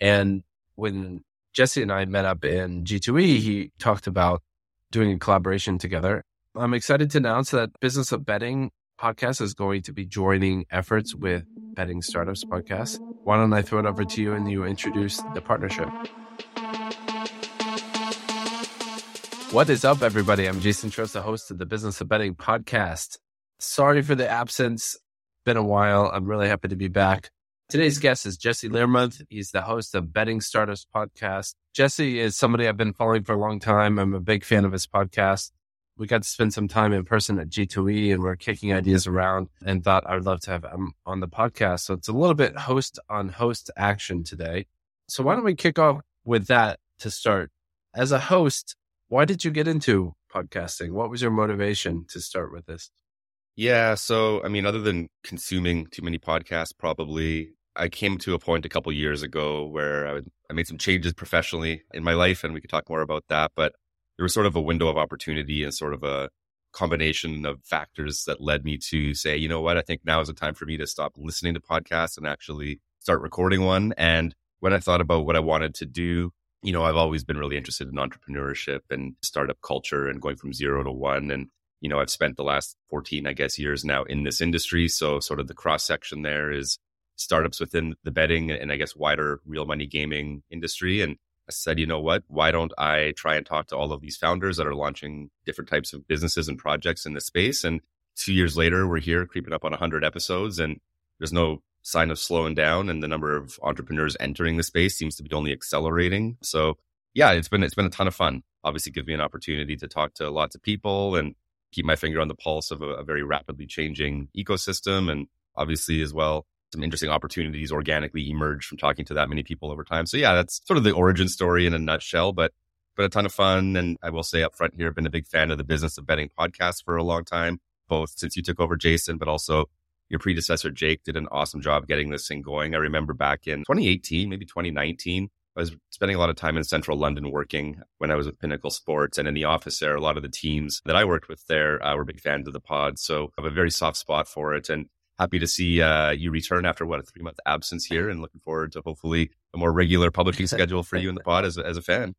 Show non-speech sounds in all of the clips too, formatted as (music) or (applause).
And when Jesse and I met up in G2E, he talked about doing a collaboration together. I'm excited to announce that Business of Betting podcast is going to be joining efforts with Betting Startups podcast. Why don't I throw it over to you and you introduce the partnership? What is up, everybody? I'm Jason Trost, the host of the Business of Betting podcast. Sorry for the absence. Been a while. I'm really happy to be back. Today's guest is Jesse Learmonth. He's the host of Betting Startups podcast. Jesse is somebody I've been following for a long time. I'm a big fan of his podcast. We got to spend some time in person at G2E and we're kicking ideas around and thought I would love to have him on the podcast. So it's a little bit host on host action today. So why don't we kick off with that to start? As a host, why did you get into podcasting? What was your motivation to start with this? Yeah. So, I mean, other than consuming too many podcasts, probably I came to a point a couple years ago where I, would, I made some changes professionally in my life, and we could talk more about that. But there was sort of a window of opportunity and sort of a combination of factors that led me to say, you know what, I think now is the time for me to stop listening to podcasts and actually start recording one. And when I thought about what I wanted to do, you know, I've always been really interested in entrepreneurship and startup culture and going from zero to one. And you know, I've spent the last 14, I guess, years now in this industry. So sort of the cross section there is startups within the betting and I guess wider real money gaming industry. And I said, you know what? Why don't I try and talk to all of these founders that are launching different types of businesses and projects in the space? And two years later, we're here creeping up on 100 episodes and there's no sign of slowing down. And the number of entrepreneurs entering the space seems to be only accelerating. So yeah, it's been, it's been a ton of fun. Obviously, give me an opportunity to talk to lots of people and keep my finger on the pulse of a, a very rapidly changing ecosystem. And obviously, as well, some interesting opportunities organically emerge from talking to that many people over time. So yeah, that's sort of the origin story in a nutshell, but but a ton of fun. And I will say up front here, I've been a big fan of the business of betting podcast for a long time, both since you took over Jason, but also your predecessor Jake did an awesome job getting this thing going. I remember back in 2018, maybe 2019, I was spending a lot of time in central London working when I was with Pinnacle Sports and in the office there. A lot of the teams that I worked with there uh, were big fans of the pod. So I have a very soft spot for it and happy to see uh, you return after what a three month absence here and looking forward to hopefully a more regular publishing (laughs) schedule for you in the pod as a, as a fan.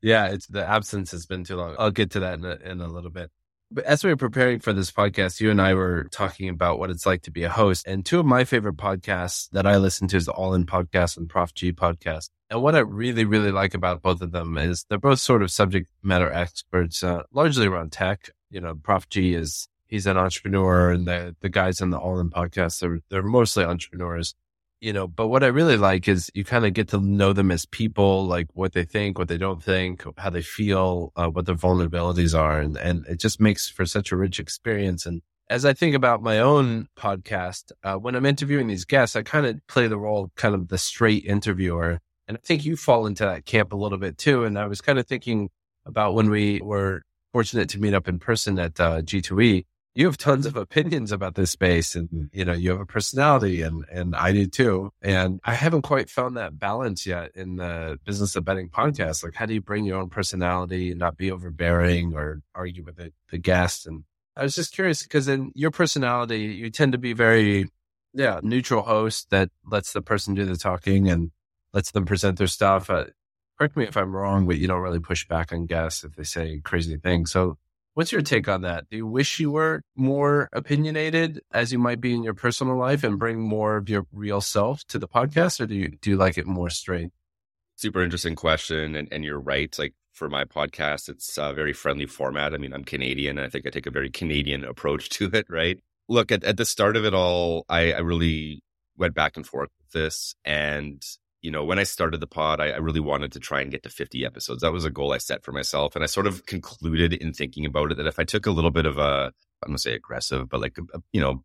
Yeah, it's the absence has been too long. I'll get to that in a, in a little bit. But as we were preparing for this podcast, you and I were talking about what it's like to be a host. And two of my favorite podcasts that I listen to is the All In podcast and Prof G podcast. And what I really, really like about both of them is they're both sort of subject matter experts, uh, largely around tech. You know, Prof G is, he's an entrepreneur and the, the guys on the All In podcast, they're, they're mostly entrepreneurs you know, but what I really like is you kind of get to know them as people, like what they think, what they don't think, how they feel, uh, what their vulnerabilities are. And, and it just makes for such a rich experience. And as I think about my own podcast, uh, when I'm interviewing these guests, I kind of play the role kind of the straight interviewer. And I think you fall into that camp a little bit too. And I was kind of thinking about when we were fortunate to meet up in person at uh, G2E you have tons of opinions about this space and mm. you know you have a personality and and I do too and I haven't quite found that balance yet in the business of betting podcast like how do you bring your own personality and not be overbearing or argue with the, the guest and I was just curious because in your personality you tend to be very yeah neutral host that lets the person do the talking and lets them present their stuff uh, correct me if I'm wrong but you don't really push back on guests if they say crazy things so What's your take on that? Do you wish you were more opinionated as you might be in your personal life and bring more of your real self to the podcast, or do you do you like it more straight? Super interesting question, and, and you're right. Like for my podcast, it's a very friendly format. I mean, I'm Canadian, and I think I take a very Canadian approach (laughs) to it. Right? Look at at the start of it all, I, I really went back and forth with this, and you know, when I started the pod, I, I, really wanted to try and get to 50 episodes. That was a goal I set for myself. And I sort of concluded in thinking about it that if I took a little bit of a, I'm going to say aggressive, but like, a, you know,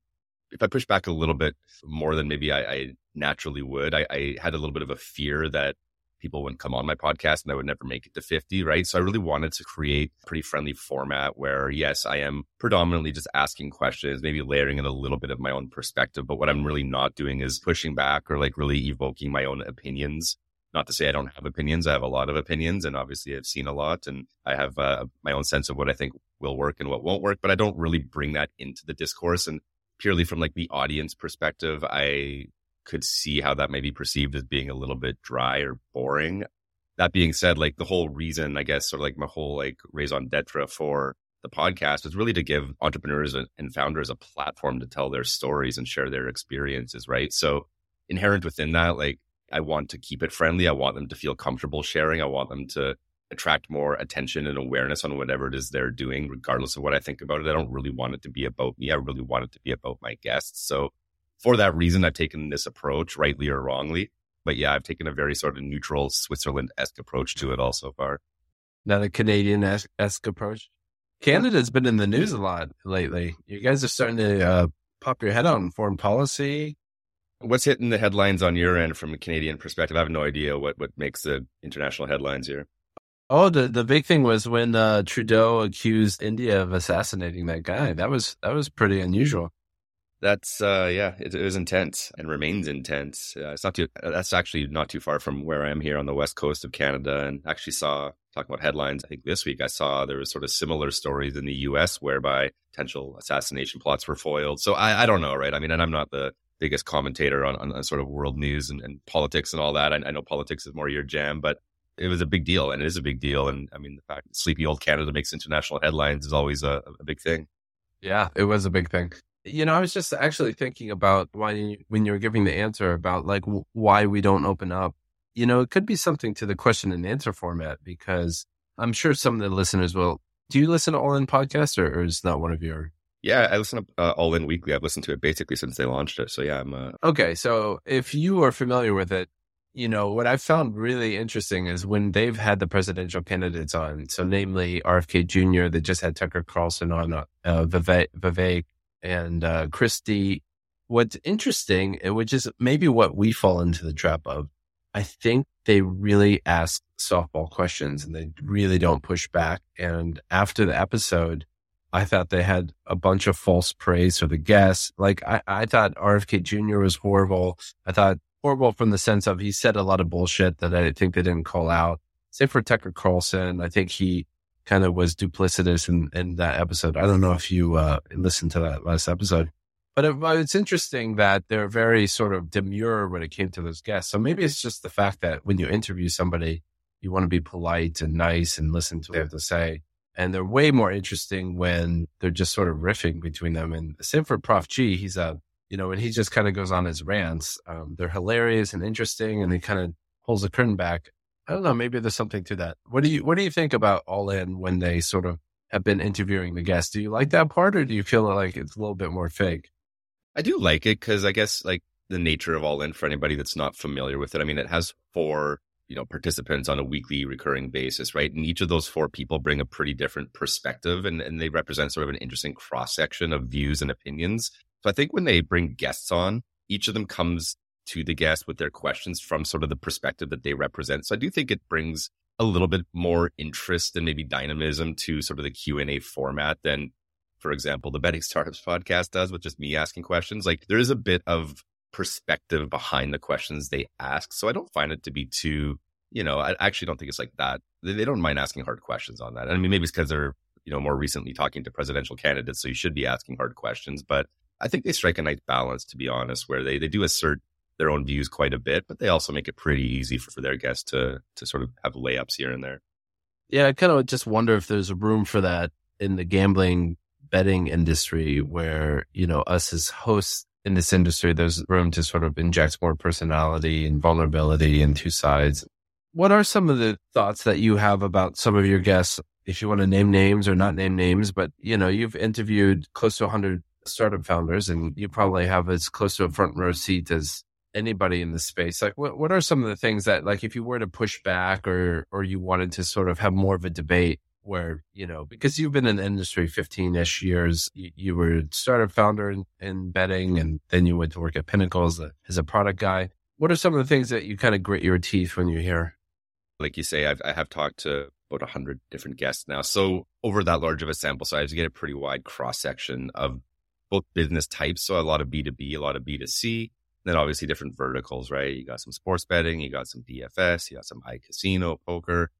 if I push back a little bit more than maybe I, I naturally would, I, I had a little bit of a fear that people wouldn't come on my podcast and I would never make it to 50, right? So I really wanted to create a pretty friendly format where, yes, I am predominantly just asking questions, maybe layering in a little bit of my own perspective. But what I'm really not doing is pushing back or like really evoking my own opinions. Not to say I don't have opinions. I have a lot of opinions and obviously I've seen a lot and I have uh, my own sense of what I think will work and what won't work, but I don't really bring that into the discourse. And purely from like the audience perspective, I could see how that may be perceived as being a little bit dry or boring. That being said, like the whole reason, I guess, sort of like my whole like raison d'etre for the podcast is really to give entrepreneurs and founders a platform to tell their stories and share their experiences, right? So inherent within that, like I want to keep it friendly. I want them to feel comfortable sharing. I want them to attract more attention and awareness on whatever it is they're doing, regardless of what I think about it. I don't really want it to be about me. I really want it to be about my guests. So for that reason, I've taken this approach, rightly or wrongly. But yeah, I've taken a very sort of neutral Switzerland esque approach to it all so far. Not a Canadian esque approach. Canada's been in the news a lot lately. You guys are starting to uh, pop your head out on foreign policy. What's hitting the headlines on your end from a Canadian perspective? I have no idea what, what makes the international headlines here. Oh, the the big thing was when uh, Trudeau accused India of assassinating that guy. That was that was pretty unusual. That's uh, yeah, it, it was intense and remains intense. Uh, it's not too. That's actually not too far from where I am here on the west coast of Canada, and actually saw talking about headlines. I think this week I saw there was sort of similar stories in the U.S. whereby potential assassination plots were foiled. So I, I don't know, right? I mean, and I'm not the biggest commentator on, on, sort of world news and, and politics and all that. I, I, know politics is more your jam, but it was a big deal and it is a big deal. And I mean, the fact sleepy old Canada makes international headlines is always a, a big thing. Yeah, it was a big thing. You know, I was just actually thinking about why you, when you were giving the answer about like w- why we don't open up. You know, it could be something to the question and answer format because I'm sure some of the listeners will. Do you listen to All In podcast or, or is that one of your? Yeah, I listen to uh, All In weekly. I've listened to it basically since they launched it. So yeah, I'm. Uh... Okay, so if you are familiar with it, you know what I found really interesting is when they've had the presidential candidates on. So namely RFK Jr. They just had Tucker Carlson on, uh, Vivek, Vivek and uh, Christie. What's interesting, which is maybe what we fall into the trap of, I think they really ask softball questions and they really don't push back. And after the episode, I thought they had a bunch of false praise for the guests. Like I, I thought RFK Jr. was horrible. I thought horrible from the sense of he said a lot of bullshit that I think they didn't call out. Same for Tucker Carlson. I think he kind of was duplicitous in, in that episode. I don't know if you uh, listened to that last episode. But it, it's interesting that they're very sort of demure when it came to those guests. So maybe it's just the fact that when you interview somebody, you want to be polite and nice and listen to what they have to say. And they're way more interesting when they're just sort of riffing between them. And same for Prof G. He's a, you know, when he just kind of goes on his rants, um, they're hilarious and interesting and he kind of pulls the curtain back. I don't know. Maybe there's something to that. What do you, what do you think about All In when they sort of have been interviewing the guests? Do you like that part or do you feel like it's a little bit more fake? I do like it because I guess like the nature of All In for anybody that's not familiar with it. I mean, it has four you know participants on a weekly recurring basis, right? And each of those four people bring a pretty different perspective, and and they represent sort of an interesting cross section of views and opinions. So I think when they bring guests on, each of them comes to the guests with their questions from sort of the perspective that they represent. So I do think it brings a little bit more interest and maybe dynamism to sort of the Q and A format than for example, the Betting Startups podcast does with just me asking questions. Like there is a bit of perspective behind the questions they ask. So I don't find it to be too, you know, I actually don't think it's like that. They, they don't mind asking hard questions on that. I mean, maybe it's because they're, you know, more recently talking to presidential candidates. So you should be asking hard questions. But I think they strike a nice balance, to be honest, where they, they do assert their own views quite a bit, but they also make it pretty easy for, for their guests to to sort of have layups here and there. Yeah, I kind of just wonder if there's a room for that in the gambling betting industry where, you know, us as hosts in this industry, there's room to sort of inject more personality and vulnerability in two sides. What are some of the thoughts that you have about some of your guests? If you want to name names or not name names, but you know, you've interviewed close to 100 startup founders and you probably have as close to a front row seat as anybody in the space. Like what, what are some of the things that like if you were to push back or or you wanted to sort of have more of a debate, where, you know, because you've been in the industry 15 ish years, you, you, were startup founder in, in, betting and then you went to work at Pinnacle as a, uh, as a product guy. What are some of the things that you kind of grit your teeth when you hear? Like you say, I've, I have talked to about 100 different guests now. So over that large of a sample size, you get a pretty wide cross section of both business types. So a lot of B2B, a lot of B2C, then obviously different verticals, right? You got some sports betting, you got some DFS, you got some iCasino, poker,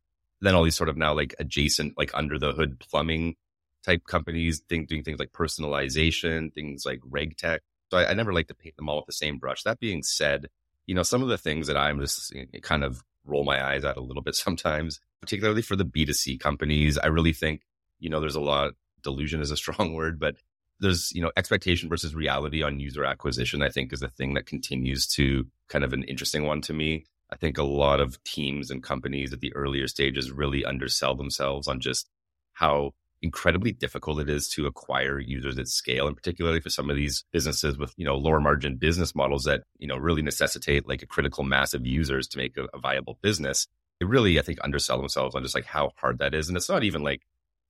then all these sort of now like adjacent, like under the hood plumbing type companies think, doing things like personalization, things like reg tech. So I, I never like to paint them all with the same brush. That being said, you know, some of the things that I'm just kind of roll my eyes at a little bit (laughs) sometimes, particularly for the B2C companies. I really think, you know, there's a lot, delusion is a (laughs) strong word, but there's, you know, expectation versus reality on user acquisition, I think is a thing that continues to kind of an interesting one to me. I think a lot of teams and companies at the earlier stages really undersell themselves on just how incredibly difficult it is to acquire users at scale and particularly for some of these businesses with you know lower margin business models that you know really necessitate like a critical mass of users to make a, a viable business they really i think undersell themselves on just like how hard that is and it's not even like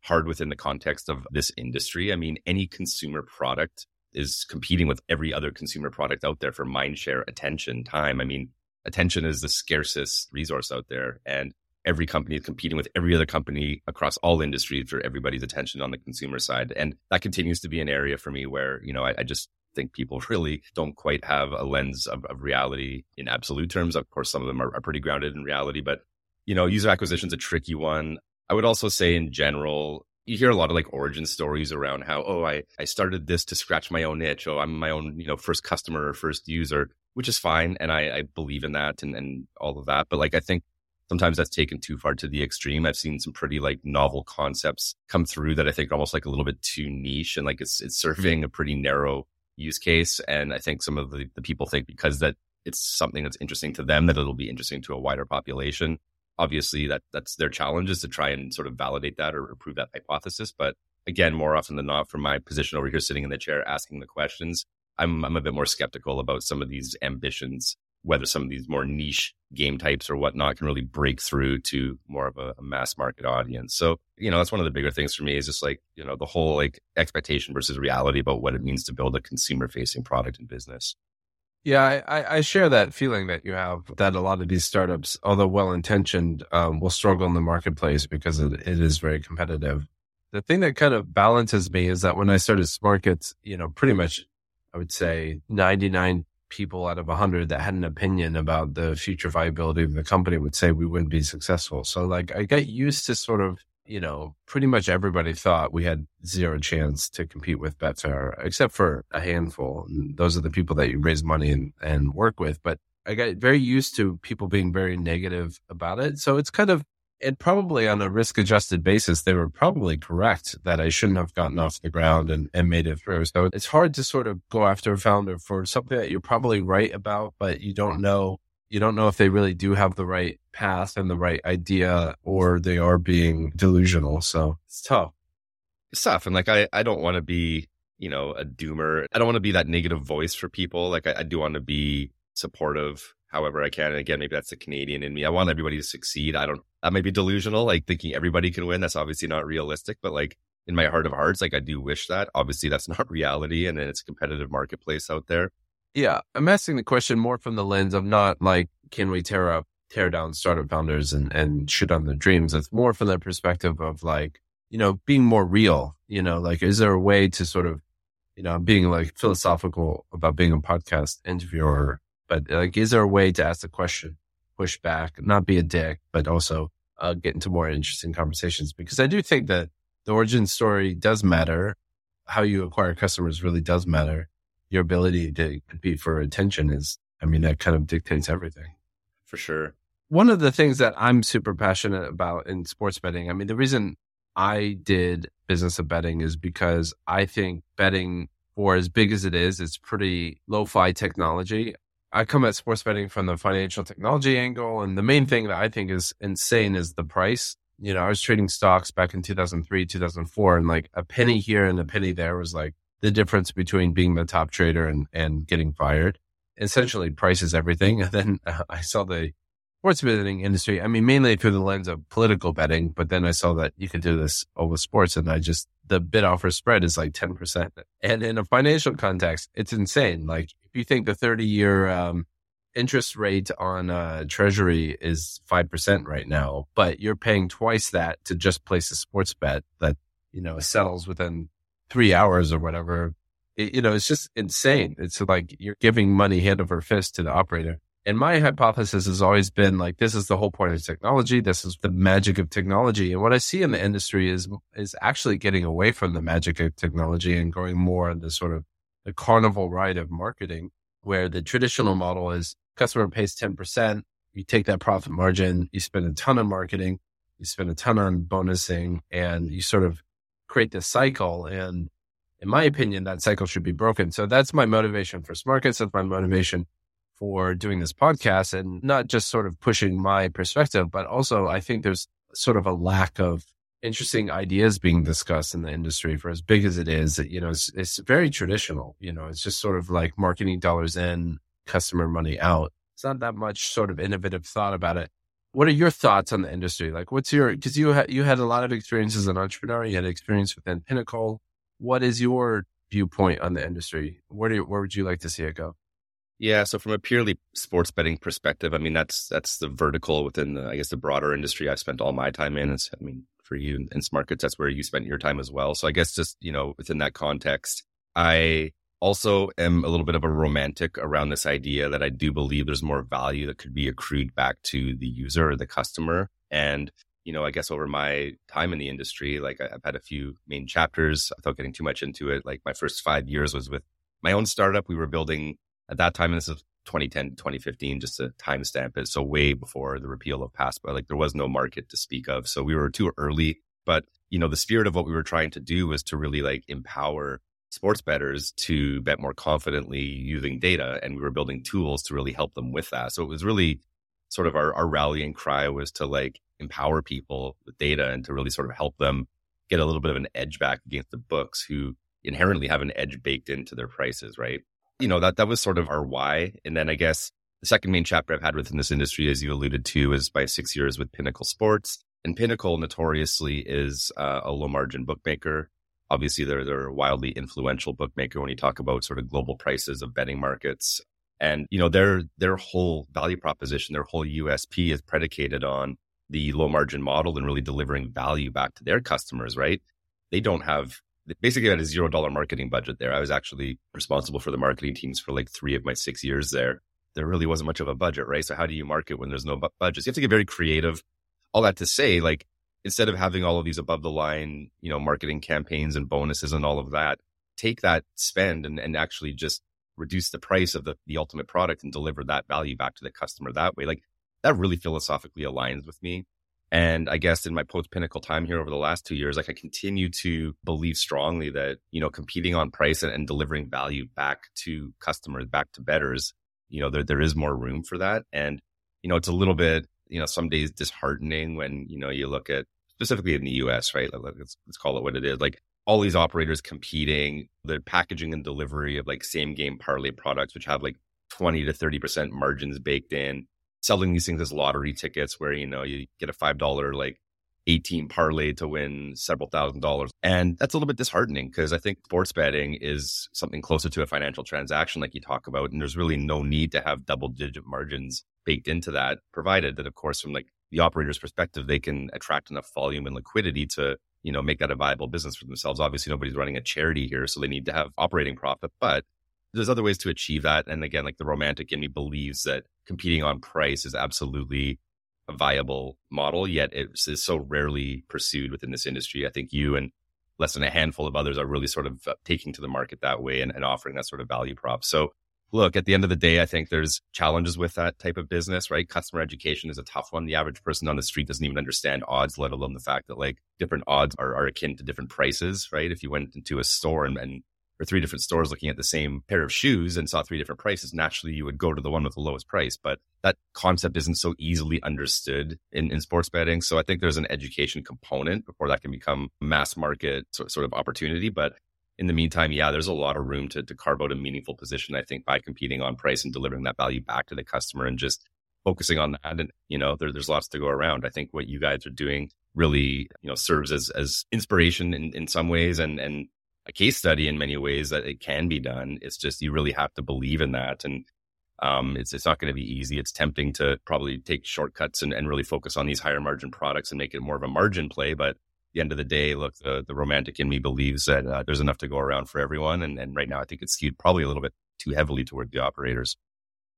hard within the context of this industry i mean any consumer product is competing with every other consumer product out there for mind share attention time i mean attention is the scarcest resource out there and every company is competing with every other company across all industries for everybody's attention on the consumer side. And that continues to be an area for me where, you know, I, I just think people (laughs) really don't quite have a lens of, of, reality in absolute terms. Of course, some of them are, are pretty grounded in reality, but, you know, user acquisition is a tricky one. I would also say in general, you hear a lot of like origin stories around how, oh, I, I started this to scratch my own itch. Oh, I'm my own, you know, first customer or first user, which is fine. And I, I believe in that and, and all of that. But like, I think sometimes that's taken too far to the extreme. I've seen some pretty like novel concepts come through that I think almost like a little bit too niche and like it's it's serving a pretty narrow use case. And I think some of the, the people think because that it's something that's interesting to them that it'll be interesting to a wider population. Obviously that that's their challenge is to try and sort of validate that or, prove that hypothesis. But again, more often than not, from my position over here sitting in the chair asking the questions, I'm I'm a bit more skeptical about some of these ambitions whether some of these more niche game types or whatnot can really break through to more of a, a, mass market audience. So, you know, that's one of the bigger things for me is just like, you know, the whole like expectation versus reality about what it means to build a consumer facing product and business. Yeah, I, I share that feeling that you have that a lot of these startups, although well intentioned, um, will struggle in the marketplace because it, it is very competitive. The thing that kind of balances me is that when I started Smarkets, you know, pretty much I would say 99 people out of 100 that had an opinion about the future viability of the company would say we wouldn't be successful. So, like, I got used to sort of, you know, pretty much everybody thought we had zero chance to compete with Betfair, except for a handful. And those are the people that you raise money and, and work with. But I got very used to people being very negative about it. So it's kind of and probably on a risk adjusted basis, they were probably correct that I shouldn't have gotten off the ground and, and made it through. So it's hard to sort of go after a founder for something that you're probably right about, but you don't know. You don't know if they really do have the right path and the right idea or they are being delusional. So it's tough. It's tough. And like, I, I don't want to be, you know, a doomer. I don't want to be that negative voice for people. Like, I, I do want to be supportive however I can. And again, maybe that's the Canadian in me. I want everybody to succeed. I don't, that might be delusional, like thinking everybody can win. That's obviously not realistic, but like in my heart of hearts, like I do wish that. Obviously, that's (laughs) not reality and then it's a competitive marketplace out there. Yeah. I'm asking the question more from the lens of not like, can we tear up, tear down startup founders and, and shoot on their dreams? It's more from the perspective of like, you know, being more real, you know, like, is there a way to sort of, you know, being like philosophical about being a podcast interviewer but like, is there a way to ask the question, push back, not be a dick, but also uh, get into more interesting conversations? Because I do think that the origin story does matter. How you acquire customers really does matter. Your ability to compete for attention is, I mean, that kind of dictates everything. For sure. One of the things that I'm super passionate about in sports betting, I mean, the reason I did business of betting is because I think betting for as big as it is, it's pretty lo-fi technology. I come at sports betting from the financial technology angle. And the main thing that I think is insane is the price. You know, I was trading stocks back in 2003, 2004, and like a penny here and a penny there was like the difference between being the top trader and, and getting fired. Essentially, price is everything. And (laughs) then uh, I saw the sports betting industry. I mean, mainly through the lens of political betting, but then I saw that you could do this over sports and I just, the bid offer spread is like 10%. And in a financial context, it's insane. Like if you think the 30 year, um, interest rate on uh, treasury is 5% right now, but you're paying twice that to just place a sports bet that, you know, settles within three hours or whatever. It, you know, it's just insane. It's like you're giving money hand over fist to the operator. And my hypothesis has always been like, this is the whole point of technology. This is the magic of technology. And what I see in the industry is, is actually getting away from the magic of technology and going more into sort of the carnival ride of marketing, where the traditional model is customer pays 10%, you take that profit margin, you spend a ton on marketing, you spend a ton on bonusing, and you sort of create this cycle. And in my opinion, that cycle should be broken. So that's my motivation for Smarkets. That's my motivation for doing this podcast and not just sort of pushing my perspective, but also I think there's sort of a lack of interesting ideas being discussed in the industry for as big as it is. You know, it's, it's very traditional. You know, it's just sort of like marketing dollars in, customer money out. It's not that much sort of innovative thought about it. What are your thoughts on the industry? Like, what's your because you had you had a lot of experience as an entrepreneur. You had experience within Pinnacle. What is your viewpoint on the industry? Where do you, where would you like to see it go? Yeah, so from a purely sports betting perspective, I mean that's that's the vertical within the I guess the broader industry I've spent all my time in. It's, I mean, for you in Smarkets, that's where you spent your time as well. So I guess just you know within that context, I also am a little bit of a romantic around this idea that I do believe there's more value that could be accrued back to the user or the customer. And you know, I guess over my time in the industry, like I've had a few main chapters without getting too much into it. Like my first five years was with my own startup. We were building at that time, and this is 2010 to 2015, just to timestamp it. So way before the repeal of PASPA, like there was no market to speak of. So we were too early. But, you know, the spirit of what we were trying to do was to really like empower sports bettors to bet more confidently using data. And we were building tools to really help them with that. So it was really sort of our, our rallying cry was to like empower people with data and to really sort of help them get a little bit of an edge back against the books who inherently have an edge baked into their prices, right? you know, that, that was sort of our why. And then I guess the second main chapter I've had within this industry, as you alluded to, is by six years with Pinnacle Sports. And Pinnacle notoriously is uh, a low margin bookmaker. Obviously, they're, they're a wildly influential bookmaker when you talk about sort of global prices of betting markets. And, you know, their, their whole value proposition, their whole USP is predicated on the low margin model and really delivering value back to their customers, right? They don't have basically had a zero dollar marketing budget there. I was actually responsible for the marketing teams for like three of my six years there. There really wasn't much of a budget, right? So how do you market when there's no bu- budgets? You have to get very creative. All that to say, like instead of having all of these above the line, you know, marketing campaigns and bonuses and all of that, take that spend and, and actually just reduce the price of the, the ultimate product and deliver that value back to the customer that way. Like that really philosophically aligns with me. And I guess in my post pinnacle time here over the last two years, like I continue to believe strongly that, you know, competing on price and, and delivering value back to customers, back to bettors, you know, there, there is more room for that. And, you know, it's a little bit, you know, some days disheartening when, you know, you look at specifically in the US, right? Like, let's, let's call it what it is. Like all these operators competing, the packaging and delivery of like same game parlay products, which have like 20 to 30% margins baked in selling these things as lottery tickets where, you know, you get a $5 like 18 parlay to win several thousand dollars. And that's a little bit disheartening because I think sports betting is something closer to a financial transaction, like you talk about. And there's really no need to have double digit margins baked into that, provided that, of course, from like the operator's perspective, they can attract enough volume and liquidity to, you know, make that a viable business for themselves. Obviously, nobody's running a charity here, so they need to have operating profit, but there's other ways to achieve that. And again, like the romantic in me believes that competing on price is absolutely a viable model, yet it is so rarely pursued within this industry. I think you and less than a handful of others are really sort of uh, taking to the market that way and, and offering that sort of value prop. So look, at the end of the day, I think there's challenges with that type of business, right? Customer education is a tough one. The average person on the street doesn't even understand odds, let alone the fact that like different odds are, are akin to different prices, right? If you went into a store and, and or three different stores looking at the same pair of shoes and saw three different prices, naturally you would go to the one with the lowest price. But that concept isn't so easily understood in, in sports betting. So I think there's an education component before that can become mass market sort, sort of opportunity. But in the meantime, yeah, there's a lot of room to, to carve out a meaningful position, I think, by competing on price and delivering that value back to the customer and just focusing on that. And, you know, there, there's lots to go around. I think what you guys are doing really, you know, serves as, as inspiration in, in some ways and, and a case study in many ways that it can be done. It's just you really have to believe in that. And um, it's it's not going to be easy. It's tempting to probably take shortcuts and, and really focus on these higher margin products and make it more of a margin play. But at the end of the day, look, the, the romantic in me believes that uh, there's enough to go around for everyone. And, and right now, I think it's skewed probably a little bit too heavily toward the operators.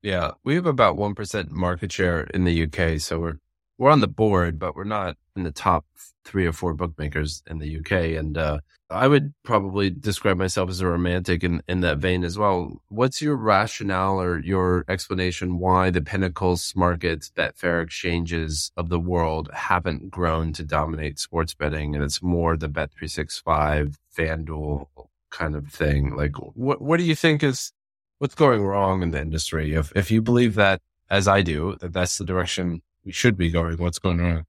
Yeah, we have about 1% market share in the UK. So we're we're on the board, but we're not in the top three or four bookmakers in the UK. And uh, I would probably describe myself as a romantic in, in that vein as well. What's your rationale or your explanation why the Pinnacle Smarkets, Betfair exchanges of the world haven't grown to dominate sports betting and it's more the Bet365, FanDuel kind of thing? Like, what, what do you think is what's going wrong in the industry? If, if you believe that, as I do, that that's the direction we should be going, what's going on? A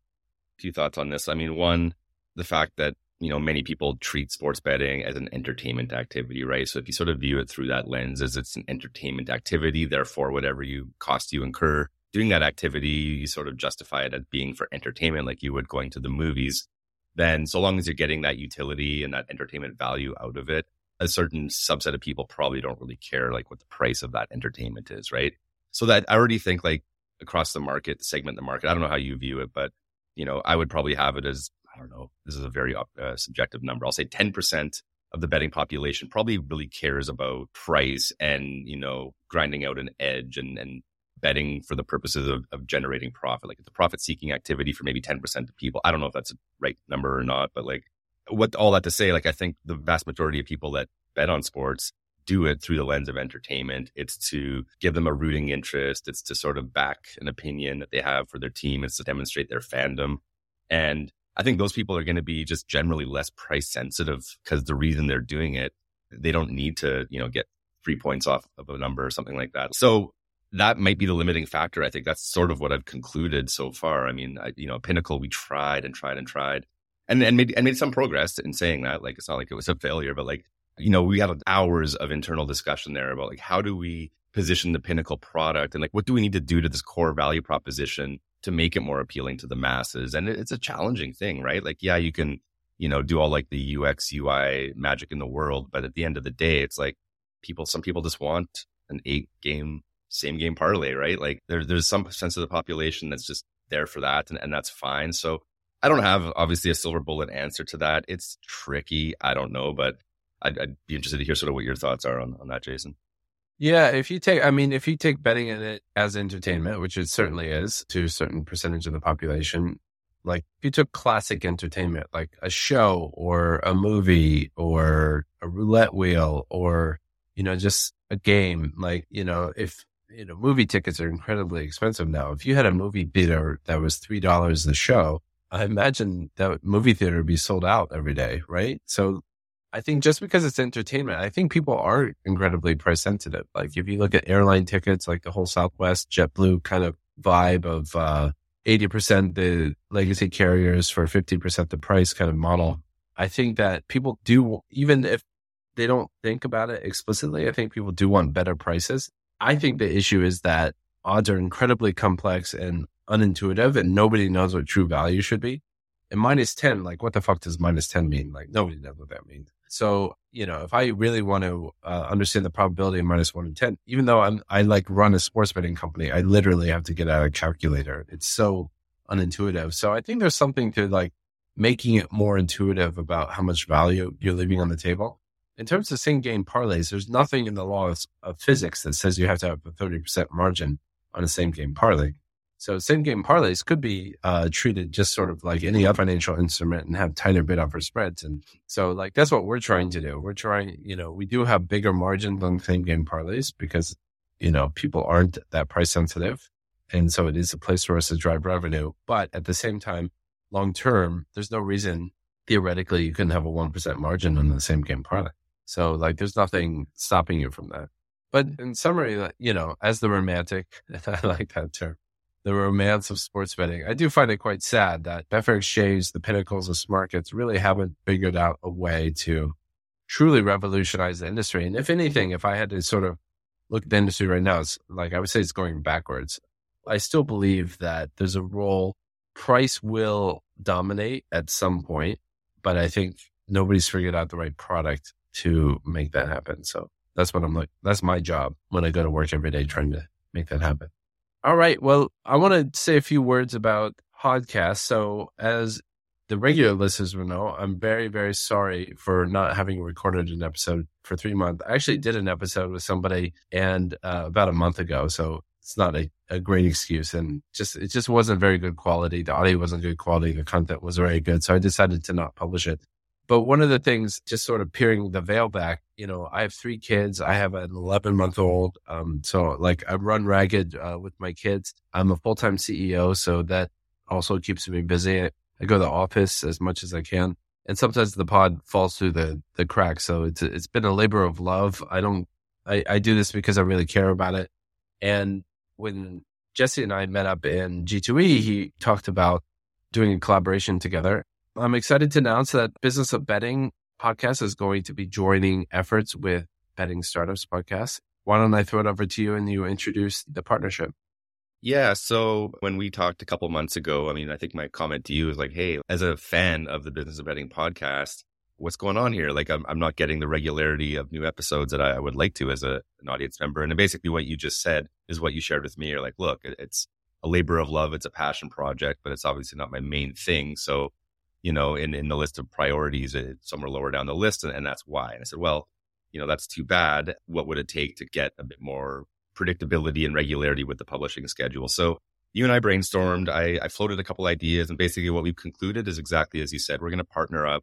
few thoughts on this. I mean, one, the fact that you know many people treat sports betting as an entertainment activity right so if you sort of view it through that lens as it's an entertainment activity therefore whatever you cost you incur doing that activity you sort of justify it as being for entertainment like you would going to the movies then so long as you're getting that utility and that entertainment value out of it a certain subset of people probably don't really care like what the price of that entertainment is right so that i already think like across the market segment the market i don't know how you view it but you know, I would probably have it as, I don't know, this is a very uh, subjective number. I'll say 10% of the betting population probably really cares about price and, you know, grinding out an edge and, and betting for the purposes of, of generating profit. Like it's a profit seeking activity for maybe 10% of people. I don't know if that's a right number or not, but like what all that to say, like I think the vast majority of people that bet on sports do it through the lens of entertainment. It's to give them a rooting interest. It's to sort of back an opinion that they have for their team. It's to demonstrate their fandom. And I think those people are going to be just generally less price sensitive because the reason they're doing it, they don't need to, you know, get three points off of a number or something like that. So that might be the limiting factor. I think that's sort of what I've concluded so far. I mean, I, you know, Pinnacle, we tried and tried and tried and, and made, and made some progress in saying that. Like, it's not like it was a failure, but like you know, we had hours of internal discussion there about like, how do we position the pinnacle product and like, what do we need to do to this core value proposition to make it more appealing to the masses? And it's a challenging thing, right? Like, yeah, you can, you know, do all like the UX, UI magic in the world. But at the end of the day, it's like people, some people just want an eight game, same game parlay, right? Like there, there's some sense of the population that's just there for that. And, and that's fine. So I don't have obviously a silver bullet answer to that. It's tricky. I don't know, but I'd, I'd, be interested to hear sort of what your thoughts are on, on that, Jason. Yeah, if you take, I mean, if you take betting in it as entertainment, which it certainly is to a certain percentage of the population, like if you took classic entertainment, like a show or a movie or a roulette wheel or, you know, just a game, like, you know, if, you know, movie tickets are incredibly expensive now. If you had a movie theater that was $3 a show, I imagine that movie theater would be sold out every day, right? So I think just because it's entertainment, I think people are incredibly price sensitive. Like if you look at airline tickets, like the whole Southwest JetBlue kind of vibe of uh, 80% the legacy carriers for 50% the price kind of model. I think that people do, even if they don't think about it explicitly, I think people do want better prices. I think the issue is that odds are incredibly complex and unintuitive and nobody knows what true value should be. And minus 10, like what the fuck does minus 10 mean? Like nobody knows what that means. So, you know, if I really want to uh, understand the probability of minus one in 10, even though I'm, I like run a sports betting company, I literally have to get out a calculator. It's so unintuitive. So I think there's something to like making it more intuitive about how much value you're leaving on the table. In terms of same game parlays, there's nothing in the laws of physics that says you have to have a 30% margin on a same game parlay. So same game parlays could be uh, treated just sort of like any other financial instrument and have tighter bid offer spreads. And so like that's what we're trying to do. We're trying, you know, we do have bigger margins on same game parlays because, you know, people aren't that price sensitive. And so it is a place for us to drive revenue. But at the same time, long term, there's no reason theoretically you couldn't have a 1% margin on the same game parlay. So like there's nothing stopping you from that. But in summary, you know, as the romantic, (laughs) I like that term the romance of sports betting. I do find it quite sad that Betfair Exchange, the pinnacles of markets, really haven't figured out a way to truly revolutionize the industry. And if anything, if I had to sort of look at the industry right now, it's like I would say it's going backwards. I still believe that there's a role price will dominate at some point, but I think nobody's figured out the right product to make that happen. So that's what I'm like. That's my job when I go to work every day trying to make that happen. All right. Well, I want to say a few words about podcasts. So, as the regular listeners will know, I'm very, very sorry for not having recorded an episode for three months. I actually did an episode with somebody and uh, about a month ago. So it's not a, a great excuse. And just, it just wasn't very good quality. The audio wasn't good quality. The content was very good. So I decided to not publish it. But one of the things, just sort of peering the veil back, you know, I have three kids. I have an 11 month old. Um, so like I run ragged uh, with my kids. I'm a full time CEO. So that also keeps me busy. I, go to the office as much as I can. And sometimes the pod falls through the, the cracks. So it's, it's been a labor of love. I don't, I, I do this because I really care about it. And when Jesse and I met up in G2E, he talked about doing a collaboration together. I'm excited to announce that Business of Betting podcast is going to be joining efforts with Betting Startups podcast. Why don't I throw it over to you and you introduce the partnership? Yeah. So when we talked a couple months ago, I mean, I think my comment to you is like, Hey, as a fan of the Business of Betting podcast, what's going on here? Like, I'm, I'm not getting the regularity of new episodes that I, I would like to as a, an audience member. And basically what you just said is what you shared with me. You're like, look, it's a labor of love. It's a passion project, but it's obviously not my main thing. So, you know, in, in the list of priorities, it's somewhere lower down the list. And, and that's why. And I said, well, you know, that's too bad. What would it take to get a bit more predictability and regularity with the publishing schedule? So you and I brainstormed. I, I floated a couple ideas, and basically what we've concluded is exactly as you said. We're going to partner up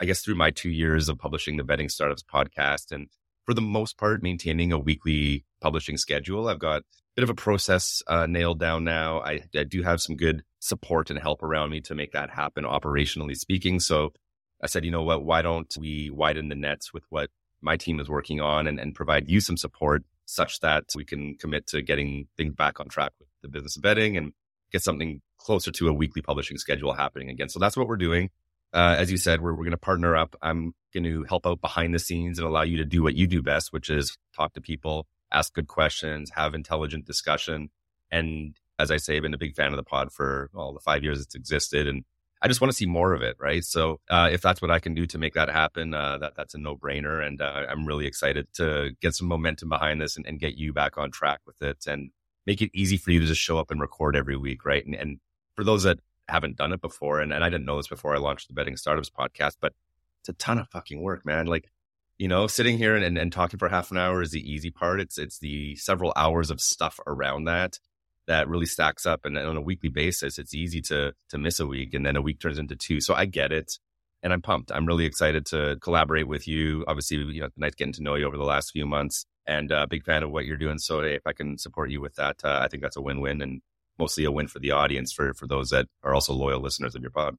I guess through my two years of publishing the Betting Startups podcast and for the most part maintaining a weekly publishing schedule. I've got a bit of a process uh, nailed down now. I, I, do have some good support and help around me to make that happen operationally speaking. So I said, you know what, why don't we widen the nets with what my team is working on and, and provide you some support such that we can commit to getting things back on track with the business of betting and get something closer to a weekly publishing schedule happening again. So that's what we're doing uh, as you said, we're, we're going to partner up. I'm going to help out behind the scenes and allow you to do what you do best, which is talk to people, ask good questions, have intelligent discussion. And as I say, I've been a big fan of the pod for all the five years it's existed. And I just want to see more of it, right? So uh, if that's what I can do to make that happen, uh, that that's a no brainer, and uh, I'm really excited to get some momentum behind this and, and, get you back on track with it, and make it easy for you to just show up and record every week, right? And, and for those that haven't done it before. And, and I didn't know this before I launched the Betting Startups podcast, but it's a ton of fucking work, man. Like, you know, sitting here and, and, and talking for half an hour is the easy part. It's, it's the several hours of stuff around that that really stacks up. And on a weekly basis, it's easy to, to miss a week and then a week turns into two. So I get it. And I'm pumped. I'm really excited to collaborate with you. Obviously, you know, nice getting to know you over the last few months and a uh, big fan of what you're doing. So if I can support you with that, uh, I think that's a win-win. And mostly a win for the audience for for those that are also loyal listeners of your pod.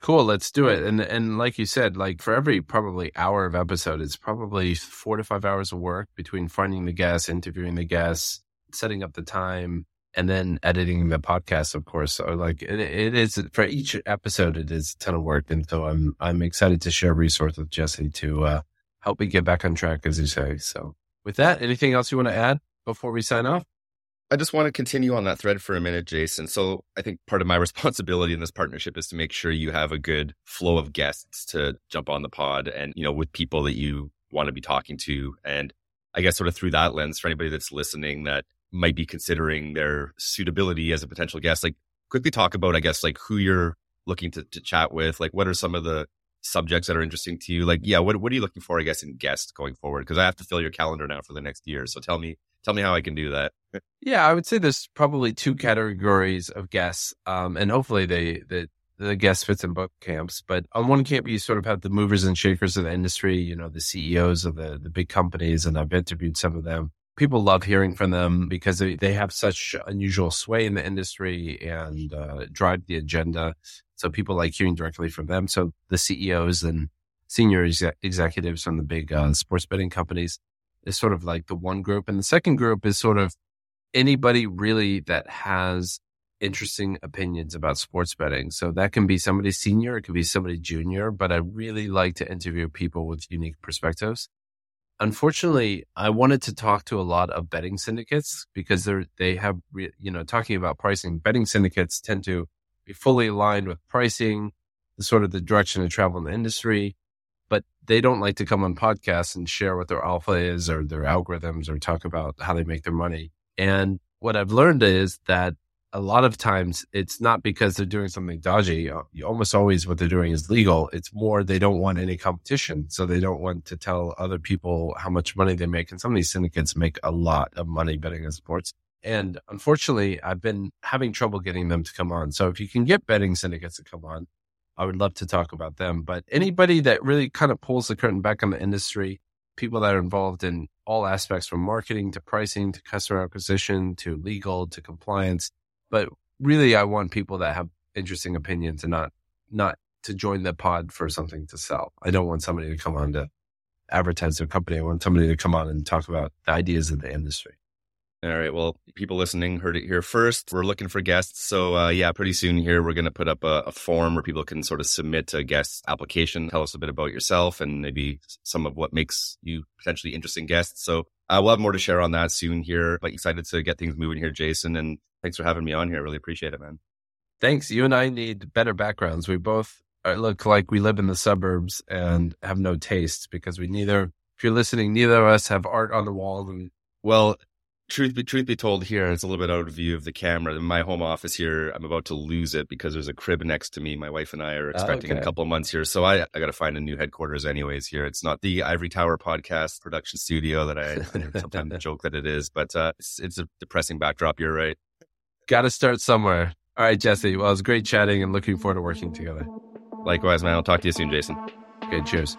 Cool, let's do it. And and like you said, like for every probably hour of episode, it's probably four to five hours of work between finding the guests, interviewing the guests, setting up the time, and then editing the podcast. Of course, so like it, it is for each episode, it is a ton of work. And so I'm I'm excited to share resource with Jesse to uh, help me get back on track, as you say. So with that, anything else you want to add before we sign off? I just want to continue on that thread for a minute, Jason. So I think part of my (laughs) responsibility in this partnership is to make sure you have a good flow of guests to jump on the pod and, you know, with people that you want to be talking to. And I guess sort of through that lens for anybody that's listening that might be considering their suitability as a potential guest, like quickly talk about, I guess, like who you're looking to, to chat with, like what are some of the subjects that are interesting to you? Like, yeah, what, what are you looking for, I guess, in guests going forward? Because I have to fill your calendar now for the next year. So tell me, tell me how I can do that. yeah, I would say there's probably two categories of guests, um, and hopefully they the the guest fits in both camps. But on one camp, you sort of have the movers and shakers of the industry, you know, the CEOs of the the big companies, and I've interviewed some of them. People love hearing from them because they, they have such unusual sway in the industry and uh, drive the agenda. So people like hearing directly from them. So the CEOs and senior executives from the big uh, sports betting companies is sort of like the one group. And the second group is sort of anybody really that has interesting opinions about sports betting. So that can be somebody senior, it could be somebody junior, but I really like to interview people with unique perspectives. Unfortunately, I wanted to talk to a lot of betting syndicates because they're, they have, you know, talking about pricing. Betting syndicates tend to be fully aligned with pricing, the sort of the direction of travel in the industry but they don't like to come on podcasts and share what their alpha is or their algorithms or talk about how they make their money. And what I've learned is that a lot of times it's not because they're doing something dodgy. Almost always what they're doing is legal. It's more they don't want any competition. So they don't want to tell other people how much money they make. And some of these syndicates make a lot of money betting on sports. And unfortunately, I've been having trouble getting them to come on. So if you can get betting syndicates to come on, I would love to talk about them. But anybody that really kind of pulls the curtain back on the industry, people that are involved in all aspects from marketing to pricing to customer acquisition to legal to compliance. But really, I want people that have interesting opinions and not, not to join the pod for something to sell. I don't want somebody to come on to advertise their company. I want somebody to come on and talk about the ideas of the industry. All right. Well, people listening heard it here first. We're looking for guests. So, uh, yeah, pretty soon here, we're going to put up a, a, form where people can sort of submit a guest application. Tell us a bit about yourself and maybe some of what makes you potentially interesting guests. So, uh, we'll have more to share on that soon here. But excited to get things moving here, Jason. And thanks for having me on here. I really appreciate it, man. Thanks. You and I need better backgrounds. We both uh, look like we live in the suburbs and have no taste because we neither, if you're listening, neither of us have art on the wall and well, truth be truth be told here it's a little bit out of view of the camera my home office here i'm about to lose it because there's a crib next to me my wife and i are expecting okay. in a couple of months here so i, I got to find a new headquarters anyways here it's not the ivory tower podcast production studio that i, I sometimes (laughs) joke that it is but uh, it's, it's a depressing backdrop you're right got to start somewhere. All right jesse. Well it was great chatting and looking forward to working together. Likewise man. I'll talk to you soon jason. Okay cheers